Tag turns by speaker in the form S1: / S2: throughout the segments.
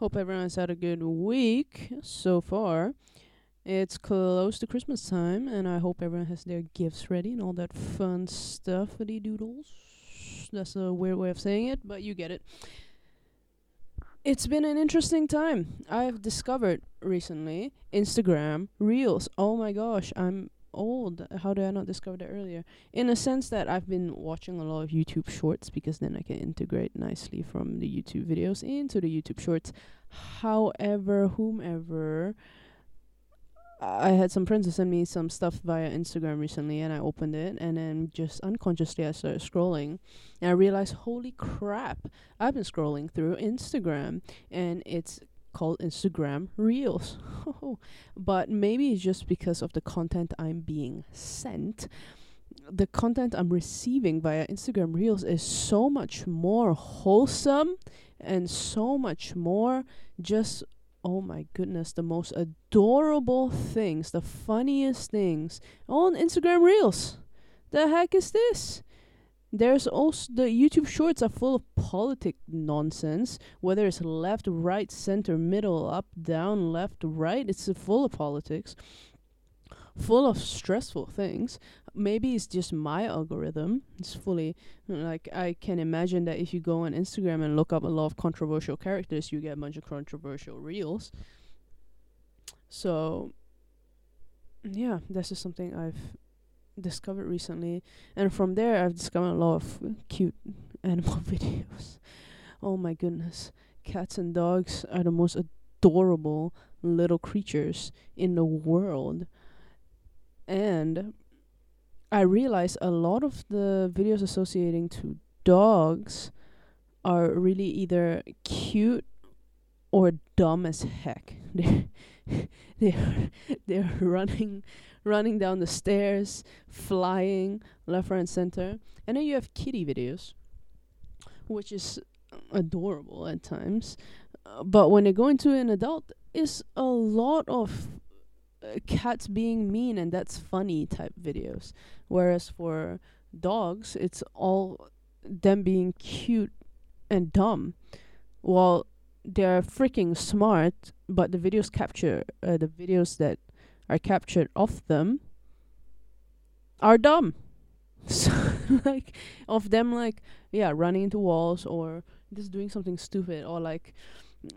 S1: Hope everyone's had a good week so far. It's close to Christmas time, and I hope everyone has their gifts ready and all that fun stuff the doodles. That's a weird way of saying it, but you get it. It's been an interesting time. I've discovered recently Instagram Reels. Oh my gosh, I'm old. How did I not discover that earlier? In a sense that I've been watching a lot of YouTube shorts because then I can integrate nicely from the YouTube videos into the YouTube shorts. However, whomever I had some friends who sent me some stuff via Instagram recently, and I opened it, and then just unconsciously I started scrolling, and I realized, holy crap, I've been scrolling through Instagram, and it's called Instagram Reels. but maybe it's just because of the content I'm being sent. The content I'm receiving via Instagram Reels is so much more wholesome and so much more just oh my goodness, the most adorable things, the funniest things on Instagram Reels. The heck is this? There's also the YouTube shorts are full of politic nonsense, whether it's left, right, center, middle, up, down, left, right, it's full of politics, full of stressful things. Maybe it's just my algorithm. It's fully like I can imagine that if you go on Instagram and look up a lot of controversial characters, you get a bunch of controversial reels. So yeah, this is something I've discovered recently, and from there I've discovered a lot of cute animal videos. Oh my goodness, cats and dogs are the most adorable little creatures in the world, and I realized a lot of the videos associating to dogs are really either cute or dumb as heck. They're they're they're running running down the stairs, flying left, right, and center. And then you have kitty videos, which is adorable at times. Uh, but when they go into an adult, it's a lot of uh, cats being mean and that's funny type videos. Whereas for dogs, it's all them being cute and dumb. While they're freaking smart, but the videos capture uh, the videos that are captured off them are dumb. So like of them like yeah running into walls or just doing something stupid or like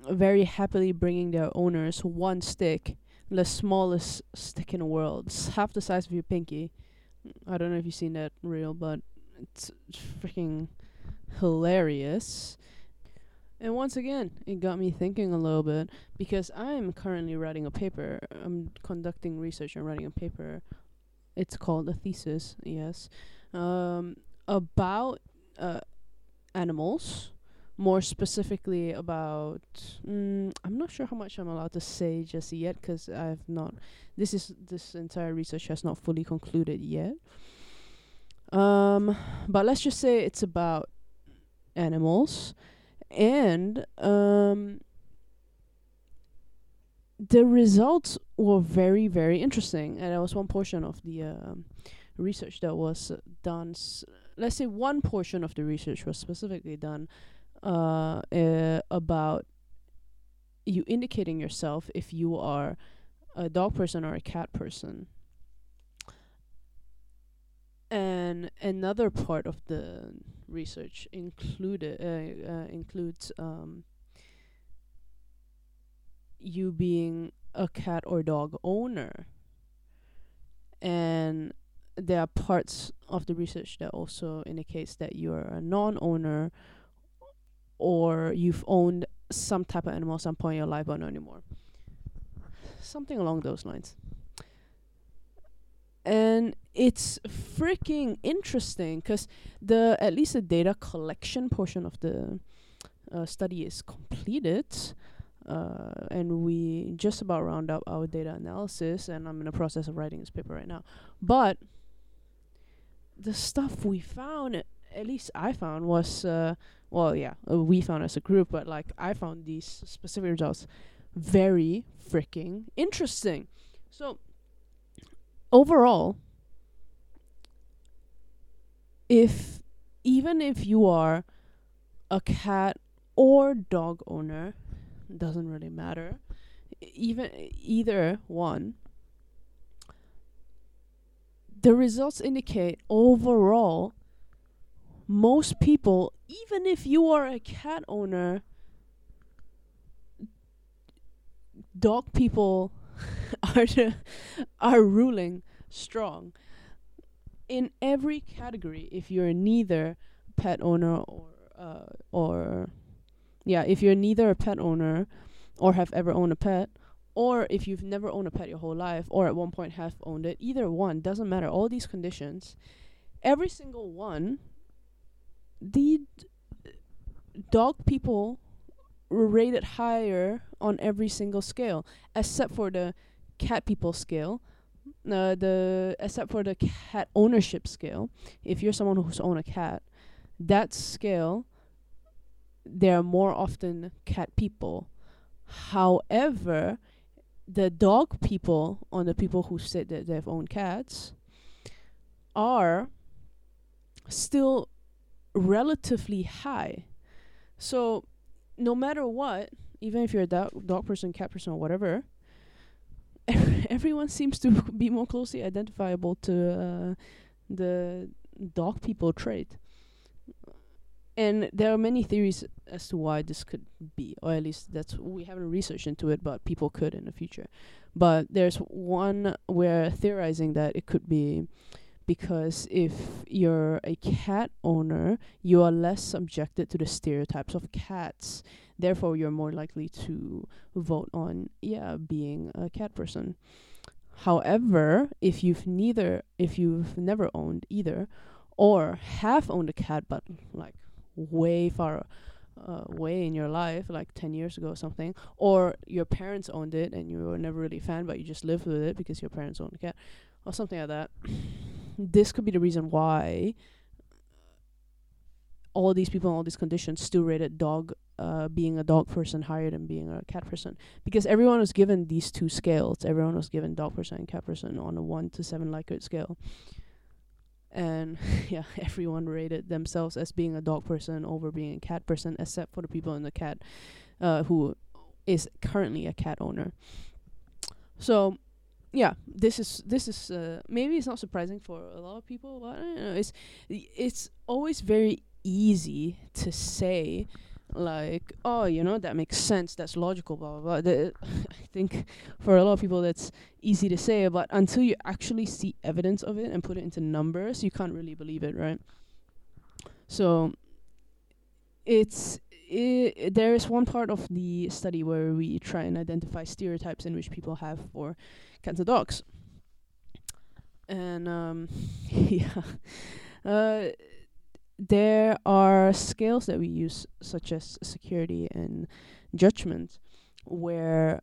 S1: very happily bringing their owners one stick, the smallest stick in the world, it's half the size of your pinky. I don't know if you've seen that reel, but it's freaking hilarious. And once again, it got me thinking a little bit because I'm currently writing a paper. I'm conducting research and writing a paper. It's called a thesis, yes, um, about uh, animals. More specifically about, mm, I'm not sure how much I'm allowed to say just yet because I've not. This is this entire research has not fully concluded yet. Um, but let's just say it's about animals and um, the results were very very interesting. And that was one portion of the um, research that was done s- let's say one portion of the research was specifically done uh, uh, about you indicating yourself if you are a dog person or a cat person and another part of the research included uh, uh, includes um, you being a cat or dog owner, and there are parts of the research that also indicates that you are a non-owner or you've owned some type of animal at some point in your life but not anymore. Something along those lines and it's freaking interesting because the at least the data collection portion of the uh, study is completed uh, and we just about round up our data analysis and i'm in the process of writing this paper right now. But the stuff we found at least i found was uh, well yeah uh, we found as a group but like i found these specific results very freaking interesting. So overall, if even if you are a cat or dog owner, doesn't really matter. Even either one. The results indicate overall most people, even if you are a cat owner, dog people are the, are ruling strong in every category. If you're neither pet owner or uh, or yeah, if you're neither a pet owner or have ever owned a pet, or if you've never owned a pet your whole life, or at one point have owned it, either one doesn't matter. All these conditions, every single one, the dog people rated higher on every single scale, except for the cat people scale. Uh, the except for the cat ownership scale. If you're someone who's owned a cat, that scale, there are more often cat people. However, the dog people on the people who said that they've owned cats are still relatively high. So, no matter what, even if you're a dog, dog person, cat person, or whatever, everyone seems to be more closely identifiable to uh, the dog people trait. And there are many theories as to why this could be, or at least that's we haven't researched into it, but people could in the future. But there's one where theorizing that it could be because if you're a cat owner, you are less subjected to the stereotypes of cats. Therefore, you're more likely to vote on yeah being a cat person. However, if you've neither, if you've never owned either, or have owned a cat but like way far uh, way in your life, like 10 years ago or something, or your parents owned it and you were never really a fan, but you just lived with it because your parents owned a cat, or something like that. This could be the reason why all these people in all these conditions still rated dog, uh, being a dog person higher than being a cat person. Because everyone was given these two scales. Everyone was given dog person and cat person on a 1 to 7 Likert scale and yeah, everyone rated themselves as being a dog person over being a cat person, except for the people in the cat, uh, who is currently a cat owner. So, yeah, this is this is uh, maybe it's not surprising for a lot of people, but I don't know. It's it's always very easy to say like oh you know that makes sense that's logical blah blah blah i think for a lot of people that's easy to say but until you actually see evidence of it and put it into numbers you can't really believe it right so it's i there is one part of the study where we try and identify stereotypes in which people have for cats and dogs. And um yeah. Uh there are scales that we use, such as security and judgment, where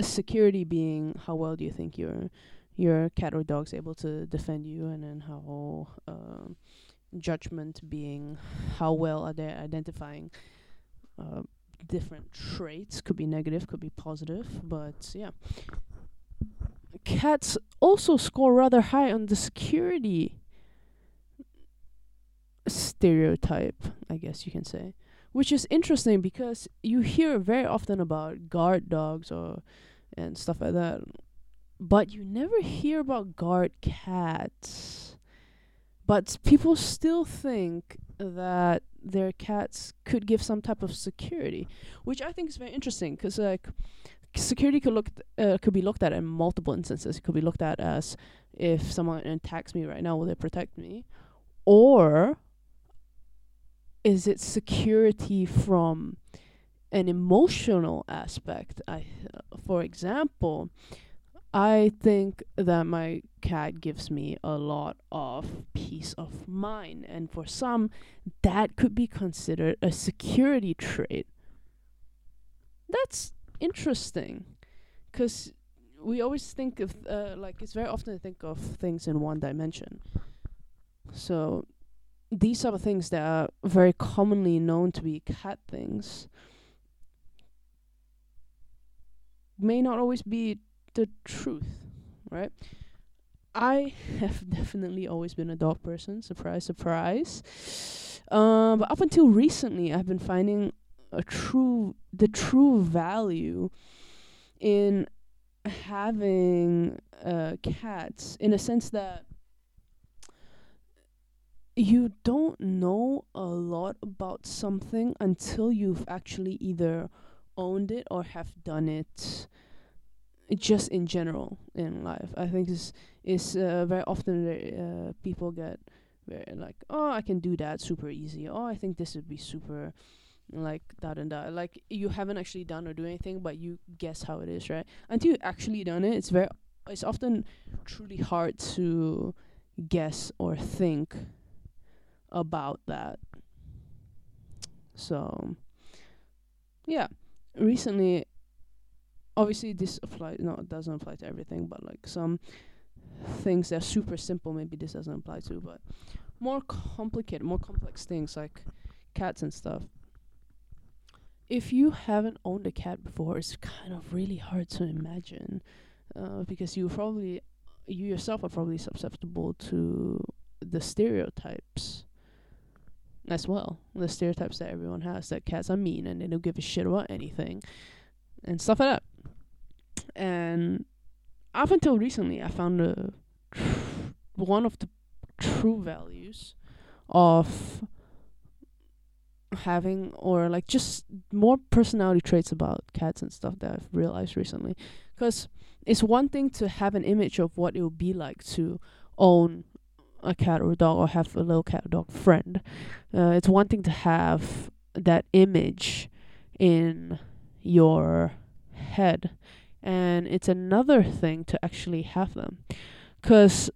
S1: security being how well do you think your your cat or dog's able to defend you, and then how uh, judgment being how well are they identifying uh, different traits. Could be negative, could be positive, but yeah. Cats also score rather high on the security stereotype, I guess you can say, which is interesting because you hear very often about guard dogs or and stuff like that, but you never hear about guard cats. But people still think that their cats could give some type of security, which I think is very interesting because like security could look uh, could be looked at in multiple instances. It could be looked at as if someone attacks me right now, will they protect me? Or is it security from an emotional aspect? I, uh, for example, I think that my cat gives me a lot of peace of mind, and for some, that could be considered a security trait. That's interesting, because we always think of uh, like it's very often to think of things in one dimension. So these are the things that are very commonly known to be cat things may not always be the truth, right? I have definitely always been a dog person. Surprise, surprise. Um, but up until recently, I've been finding a true the true value in having uh, cats in a sense that you don't know a lot about something until you've actually either owned it or have done it just in general in life. I think is is uh, very often uh, people get very like oh i can do that super easy. Oh i think this would be super like that and that like you haven't actually done or do anything but you guess how it is right? Until you actually done it it's very it's often truly hard to guess or think about that. So yeah. Recently obviously this applies no it doesn't apply to everything but like some things that are super simple maybe this doesn't apply to but more complicated more complex things like cats and stuff. If you haven't owned a cat before it's kind of really hard to imagine uh, because you probably you yourself are probably susceptible to the stereotypes as well the stereotypes that everyone has that cats are mean and they don't give a shit about anything and stuff like that and up until recently, I found a tr- one of the true values of having or like just more personality traits about cats and stuff that I've realized recently. Because it's one thing to have an image of what it would be like to own a cat or a dog or have a little cat or dog friend. Uh, it's one thing to have that image in your head. And it's another thing to actually have them. Because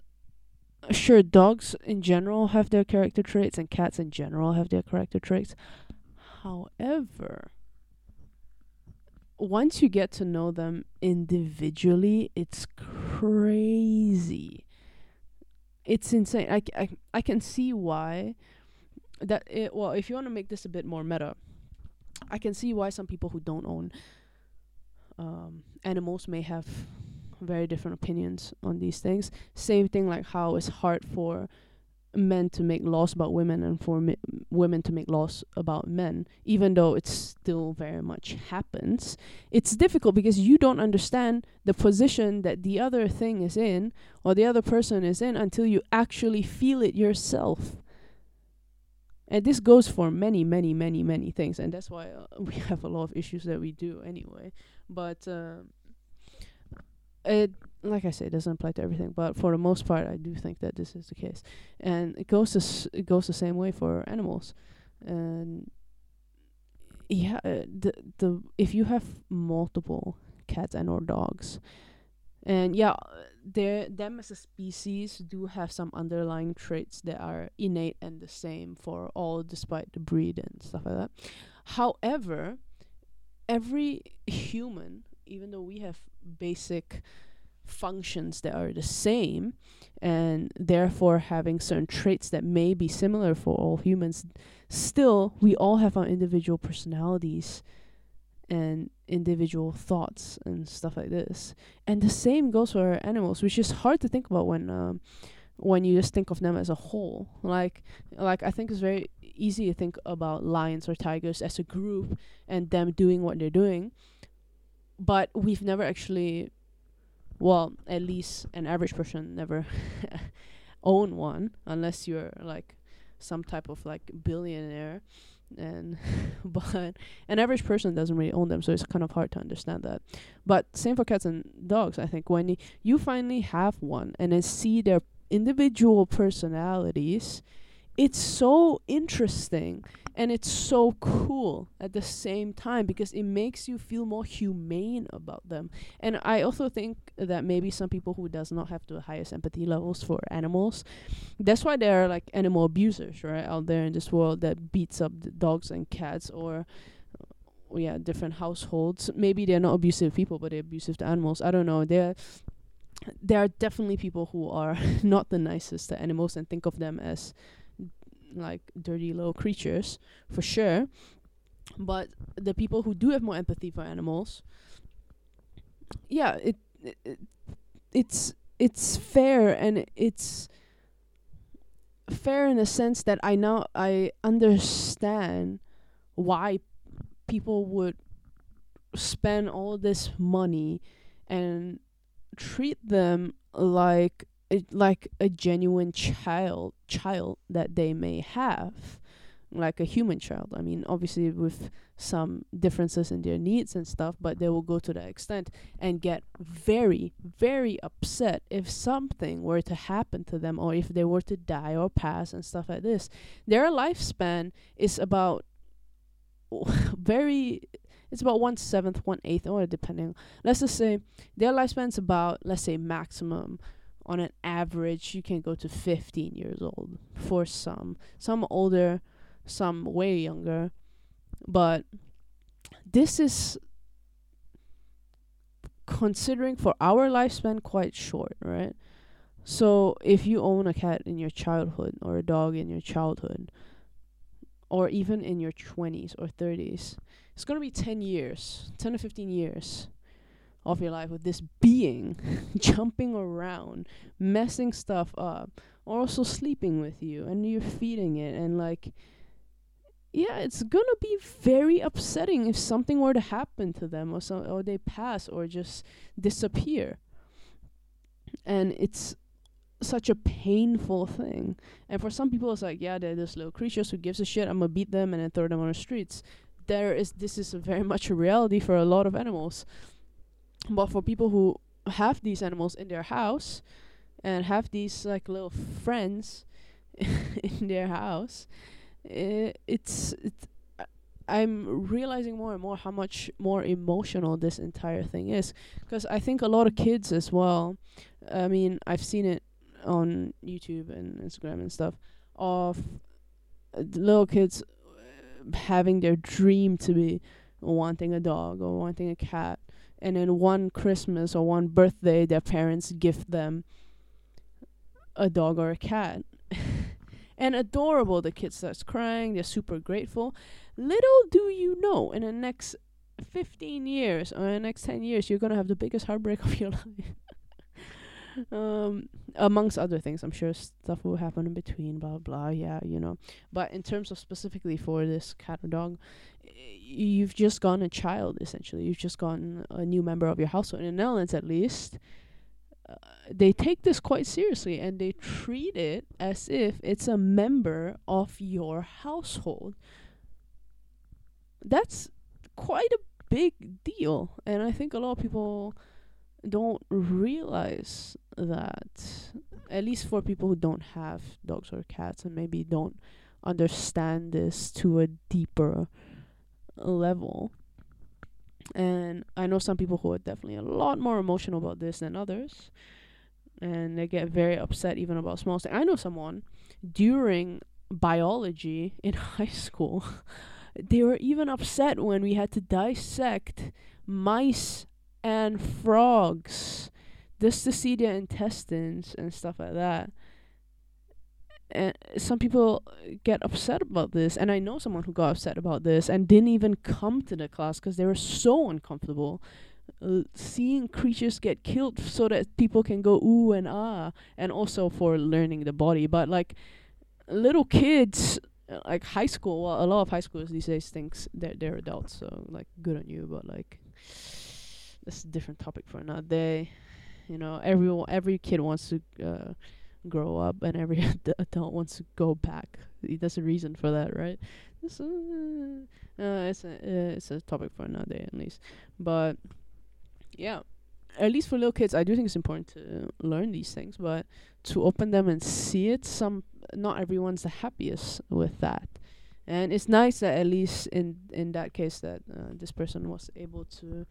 S1: sure dogs in general have their character traits and cats in general have their character traits. However once you get to know them individually it's crazy. It's insane. I, I, I can see why that it well if you want to make this a bit more meta i can see why some people who don't own um, animals may have very different opinions on these things. Same thing like how it's hard for men to make laws about women and for mi- women to make laws about men, even though it still very much happens. It's difficult because you don't understand the position that the other thing is in or the other person is in until you actually feel it yourself. And this goes for many, many, many, many things, and that's why uh, we have a lot of issues that we do anyway. But uh, it like I say, it doesn't apply to everything, but for the most part, I do think that this is the case, and it goes s- it goes the same way for animals, and yeah, uh, the the if you have multiple cats and or dogs, and yeah, they them as a species do have some underlying traits that are innate and the same for all, despite the breed and stuff like that. However, every human, even though we have basic functions that are the same and therefore having certain traits that may be similar for all humans, still we all have our individual personalities and individual thoughts and stuff like this. And the same goes for animals, which is hard to think about when um, when you just think of them as a whole. Like like I think it's very easy to think about lions or tigers as a group and them doing what they're doing. But we've never actually well, at least an average person never own one unless you're like some type of like billionaire and but an average person doesn't really own them so it's kind of hard to understand that. But same for cats and dogs i think when y- you finally have one and then see their individual personalities, it's so interesting and it's so cool at the same time because it makes you feel more humane about them. And i also think that maybe some people who does not have the highest empathy levels for animals that's why there are like animal abusers right out there in this world that beats up dogs and cats or uh, yeah different households. Maybe they're not abusive people but they're abusive to animals. I don't know. They're there are definitely people who are not the nicest to animals and think of them as like dirty little creatures for sure. But the people who do have more empathy for animals yeah it, it it's it's fair and it's fair in a sense that I now I understand why people would spend all this money and treat them like like a genuine child child that they may have like a human child i mean obviously with some differences in their needs and stuff but they will go to that extent and get very very upset if something were to happen to them or if they were to die or pass and stuff like this their lifespan is about very it's about one seventh, one eighth, or depending. Let's just say their lifespan's about, let's say, maximum on an average, you can go to 15 years old for some. Some older, some way younger. But this is considering for our lifespan quite short, right? So if you own a cat in your childhood or a dog in your childhood or even in your 20s or 30s, it's going to be 10 years, 10 to 15 years of your life with this being jumping around, messing stuff up, also sleeping with you and you're feeding it and like yeah, it's gonna be very upsetting if something were to happen to them or so or they pass or just disappear. And it's such a painful thing. And for some people it's like, yeah, they're just little creatures who gives a shit, I'm gonna beat them and then throw them on the streets. There is this is very much a reality for a lot of animals. But for people who have these animals in their house and have these like little friends in their house, uh, it's it, I'm realizing more and more how much more emotional this entire thing is. Because I think a lot of kids as well. I mean, I've seen it on YouTube and Instagram and stuff of uh, little kids uh, having their dream to be wanting a dog or wanting a cat and in one Christmas or one birthday, their parents gift them a dog or a cat. and adorable, the kid starts crying, they're super grateful. Little do you know, in the next 15 years or the next 10 years, you're gonna have the biggest heartbreak of your life. um, amongst other things, I'm sure stuff will happen in between, blah blah. Yeah, you know. But in terms of specifically for this cat or dog, you've just gotten a child essentially. You've just gotten a new member of your household. In the Netherlands, at least, uh, they take this quite seriously and they treat it as if it's a member of your household. That's quite a big deal, and I think a lot of people don't realize that. At least for people who don't have dogs or cats and maybe don't understand this to a deeper level. And I know some people who are definitely a lot more emotional about this than others. And they get very upset even about small things. I know someone during biology in high school, they were even upset when we had to dissect mice and frogs just to see their intestines and stuff like that and some people get upset about this and i know someone who got upset about this and didn't even come to the class because they were so uncomfortable. Uh, seeing creatures get killed so that people can go ooh and ah and also for learning the body. But like little kids uh, like high school well a lot of high schoolers these days thinks they're, they're adults so like good on you but like that's a different topic for another day. You know everyone every kid wants to uh, grow up and every adult wants to go back. There's a reason for that, right? It's, uh, uh, it's a uh, it's a topic for another day at least. But yeah, at least for little kids, I do think it's important to learn these things, but to open them and see it, some not everyone's the happiest with that. And it's nice that at least in in that case that uh, this person was able to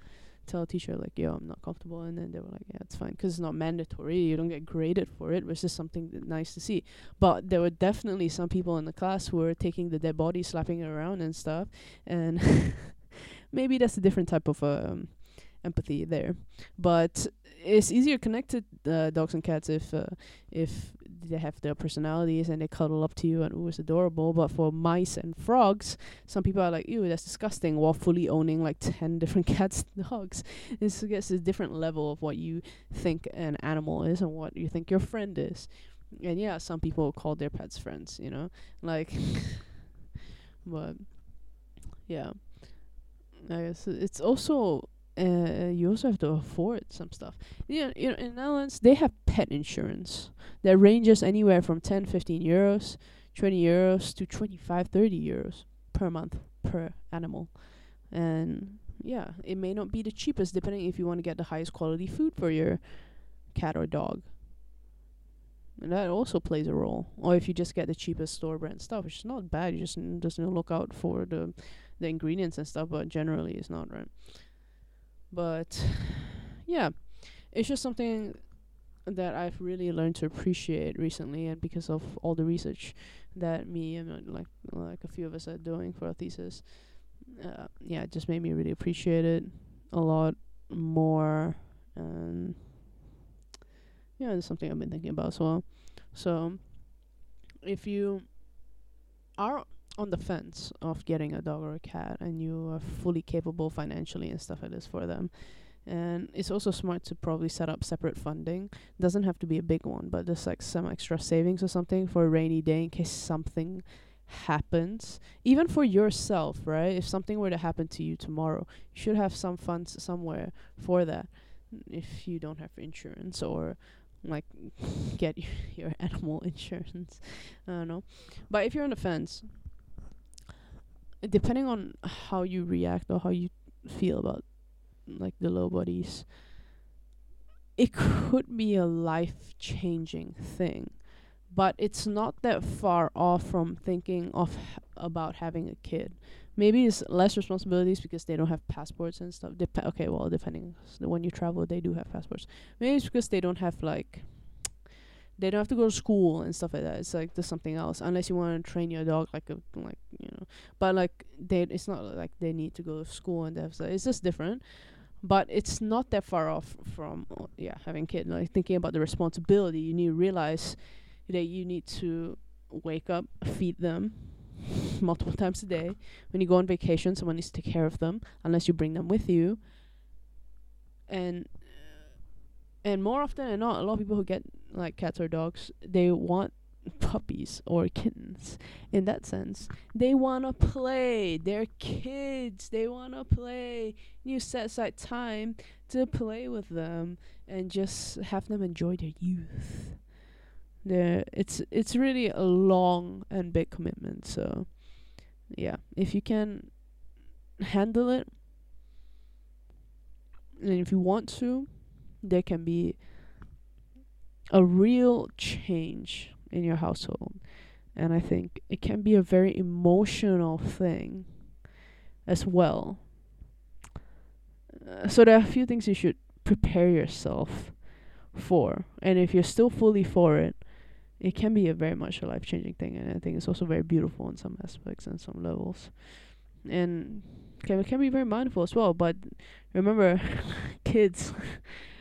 S1: tell a teacher like, "Yo, I'm not comfortable," and then they were like, "Yeah, it's fine," because it's not mandatory. You don't get graded for it, which is something nice to see. But there were definitely some people in the class who were taking the dead body, slapping it around and stuff, and maybe that's a different type of um, empathy there. But it's easier connected uh, dogs and cats if uh, if they have their personalities and they cuddle up to you and ooh, it's adorable. But for mice and frogs, some people are like, ew, that's disgusting. While fully owning like ten different cats and dogs, I guess a different level of what you think an animal is and what you think your friend is. And yeah, some people call their pets friends, you know, like, but yeah. I guess it's also uh, you also have to afford some stuff. Yeah, you know, in Netherlands they have pet insurance that ranges anywhere from 10, 15 euros, 20 euros to 25, 30 euros per month per animal. And yeah, it may not be the cheapest depending if you want to get the highest quality food for your cat or dog. And that also plays a role. Or if you just get the cheapest store brand stuff, which is not bad, you just n- just look out for the the ingredients and stuff, but generally it's not right. But yeah, it's just something that I've really learned to appreciate recently, and because of all the research that me and uh, like like a few of us are doing for our thesis, uh, yeah, it just made me really appreciate it a lot more, and yeah, it's something I've been thinking about as well. So, if you are on the fence of getting a dog or a cat and you are fully capable financially and stuff like this for them, and it's also smart to probably set up separate funding. Doesn't have to be a big one, but just like some extra savings or something for a rainy day in case something happens. Even for yourself, right? If something were to happen to you tomorrow, you should have some funds somewhere for that. If you don't have insurance or like get your, animal insurance. I don't know. But if you're on the fence, depending on how you react or how you feel about like the low bodies, it could be a life changing thing. But it's not that far off from thinking of about having a kid. Maybe it's less responsibilities because they don't have passports and stuff. Dep- okay, well, depending when you travel, they do have passports. Maybe it's because they don't have like they don't have to go to school and stuff like that. It's like there's something else unless you want to train your dog like a like you know. But like they, it's not like they need to go to school and stuff. So it's just different. But it's not that far off from yeah having kid. Like thinking about the responsibility, you need to realize that you need to wake up, feed them multiple times a day. When you go on vacation, someone needs to take care of them unless you bring them with you. And and more often than not, a lot of people who get like cats or dogs, they want puppies or kittens in that sense. They want to play. They're kids. They want to play. You set aside time to play with them and just have them enjoy their youth. They're, it's it's really a long and big commitment. So, yeah, if you can handle it, and if you want to, there can be a real change in your household. And I think it can be a very emotional thing as well. Uh, so there are a few things you should prepare yourself for. And if you're still fully for it, it can be a very much a life changing thing. And I think it's also very beautiful in some aspects and some levels. And can can be very mindful as well. But remember, kids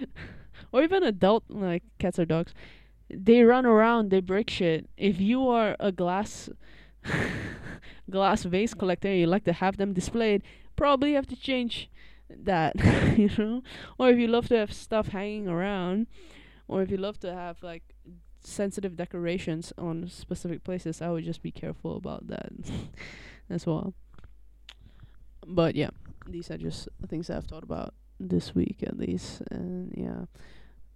S1: or even adult like cats or dogs, they run around, they break shit. If you are a glass glass vase collector and you like to have them displayed, probably have to change that, you know? Or if you love to have stuff hanging around, or if you love to have like sensitive decorations on specific places, I would just be careful about that as well. But yeah, these are just things I've thought about this week at least, and yeah,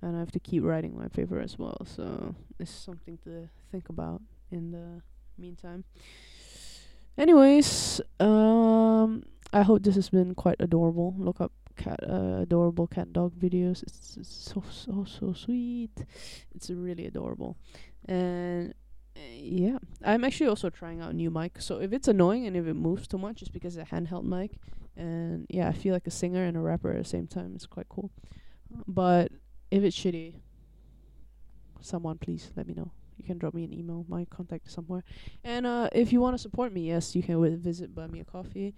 S1: and I have to keep writing my paper as well, so it's something to think about in the meantime. Anyways, um, I hope this has been quite adorable. Look up cat, uh, adorable cat dog videos. It's, it's so so so sweet. It's really adorable, and yeah, I'm actually also trying out a new mic. So if it's annoying and if it moves too much, it's because it's a handheld mic. And yeah, I feel like a singer and a rapper at the same time. It's quite cool. But if it's shitty, someone please let me know. You can drop me an email. My contact somewhere. And uh, if you want to support me, yes, you can visit Buy Me a Coffee,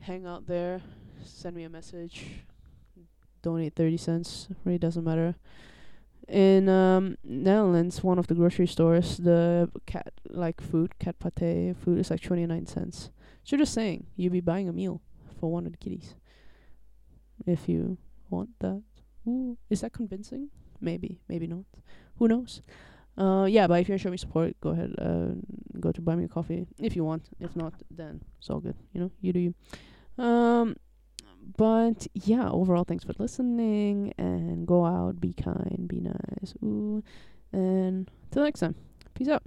S1: hang out there, send me a message, donate thirty cents. Really doesn't matter. In um, Netherlands, one of the grocery stores, the cat like food, cat pate food is like twenty nine cents. So just saying, you'd be buying a meal for one of the kitties. If you want that. Ooh, is that convincing? Maybe, maybe not. Who knows? Uh, yeah, but if you show me support, go ahead. Uh, go to buy me a coffee if you want. If not, then it's all good. You know, you do you. Um, but yeah, overall, thanks for listening and go out, be kind, be nice. Ooh. And till next time. Peace out.